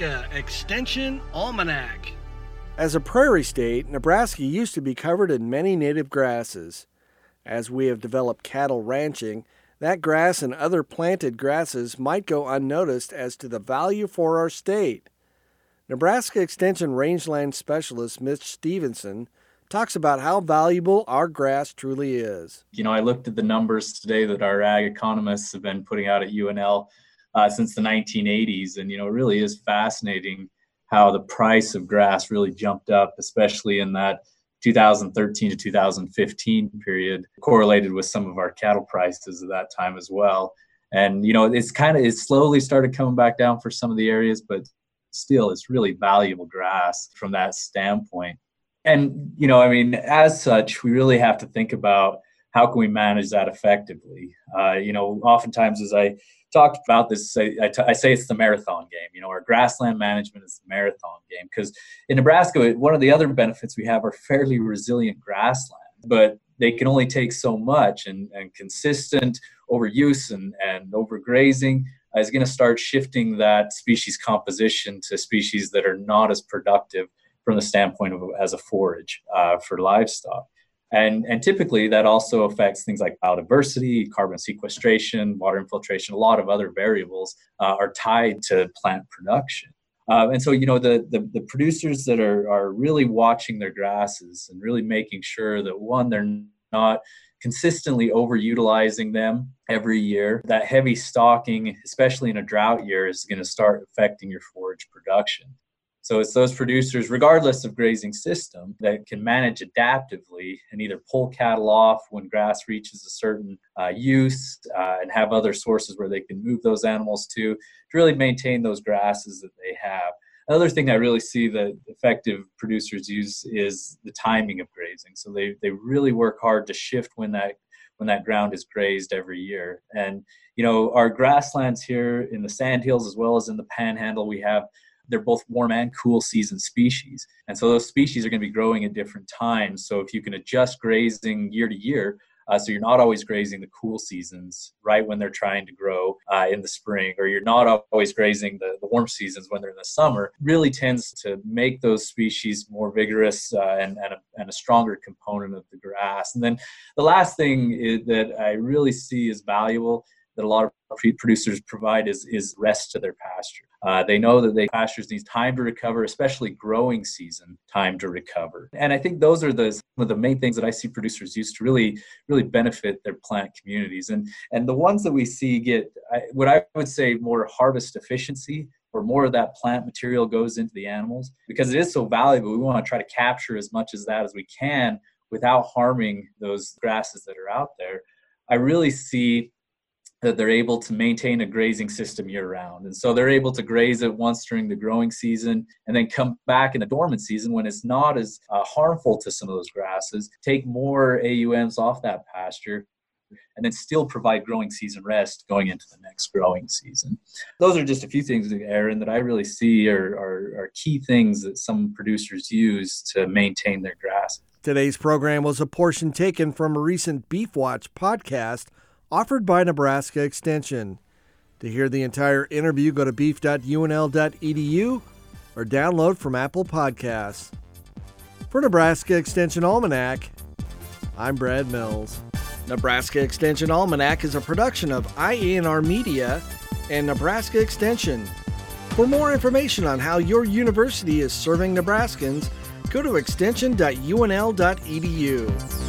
Nebraska Extension Almanac. As a prairie state, Nebraska used to be covered in many native grasses. As we have developed cattle ranching, that grass and other planted grasses might go unnoticed as to the value for our state. Nebraska Extension Rangeland Specialist Mitch Stephenson talks about how valuable our grass truly is. You know, I looked at the numbers today that our ag economists have been putting out at UNL uh, since the 1980s, and you know, it really is fascinating how the price of grass really jumped up, especially in that 2013 to 2015 period, correlated with some of our cattle prices at that time as well. And you know, it's kind of it slowly started coming back down for some of the areas, but still, it's really valuable grass from that standpoint and you know i mean as such we really have to think about how can we manage that effectively uh, you know oftentimes as i talked about this I, I, t- I say it's the marathon game you know our grassland management is the marathon game because in nebraska one of the other benefits we have are fairly resilient grassland but they can only take so much and, and consistent overuse and, and overgrazing is going to start shifting that species composition to species that are not as productive from the standpoint of as a forage uh, for livestock. And, and typically that also affects things like biodiversity, carbon sequestration, water infiltration, a lot of other variables uh, are tied to plant production. Uh, and so, you know, the, the, the, producers that are, are really watching their grasses and really making sure that one, they're not consistently overutilizing them every year. That heavy stocking, especially in a drought year, is going to start affecting your forage production. So it's those producers, regardless of grazing system, that can manage adaptively and either pull cattle off when grass reaches a certain uh, use uh, and have other sources where they can move those animals to to really maintain those grasses that they have. Another thing I really see that effective producers use is the timing of grazing. So they, they really work hard to shift when that when that ground is grazed every year. And you know, our grasslands here in the sandhills as well as in the panhandle, we have they're both warm and cool season species. And so those species are going to be growing at different times. So if you can adjust grazing year to year, uh, so you're not always grazing the cool seasons right when they're trying to grow uh, in the spring, or you're not always grazing the, the warm seasons when they're in the summer, really tends to make those species more vigorous uh, and, and a, and, a, stronger component of the grass. And then the last thing that I really see is valuable that a lot of producers provide is, is rest to their pasture. Uh, they know that the pastures need time to recover, especially growing season time to recover. And I think those are the some of the main things that I see producers use to really really benefit their plant communities. And and the ones that we see get I, what I would say more harvest efficiency or more of that plant material goes into the animals because it is so valuable. We want to try to capture as much as that as we can without harming those grasses that are out there. I really see that they're able to maintain a grazing system year round. And so they're able to graze it once during the growing season and then come back in the dormant season when it's not as uh, harmful to some of those grasses, take more AUMs off that pasture. And then still provide growing season rest going into the next growing season. Those are just a few things, Aaron, that I really see are, are, are key things that some producers use to maintain their grass. Today's program was a portion taken from a recent Beef Watch podcast offered by Nebraska Extension. To hear the entire interview, go to beef.unl.edu or download from Apple Podcasts. For Nebraska Extension Almanac, I'm Brad Mills. Nebraska Extension Almanac is a production of IANR Media and Nebraska Extension. For more information on how your university is serving Nebraskans, go to extension.unl.edu.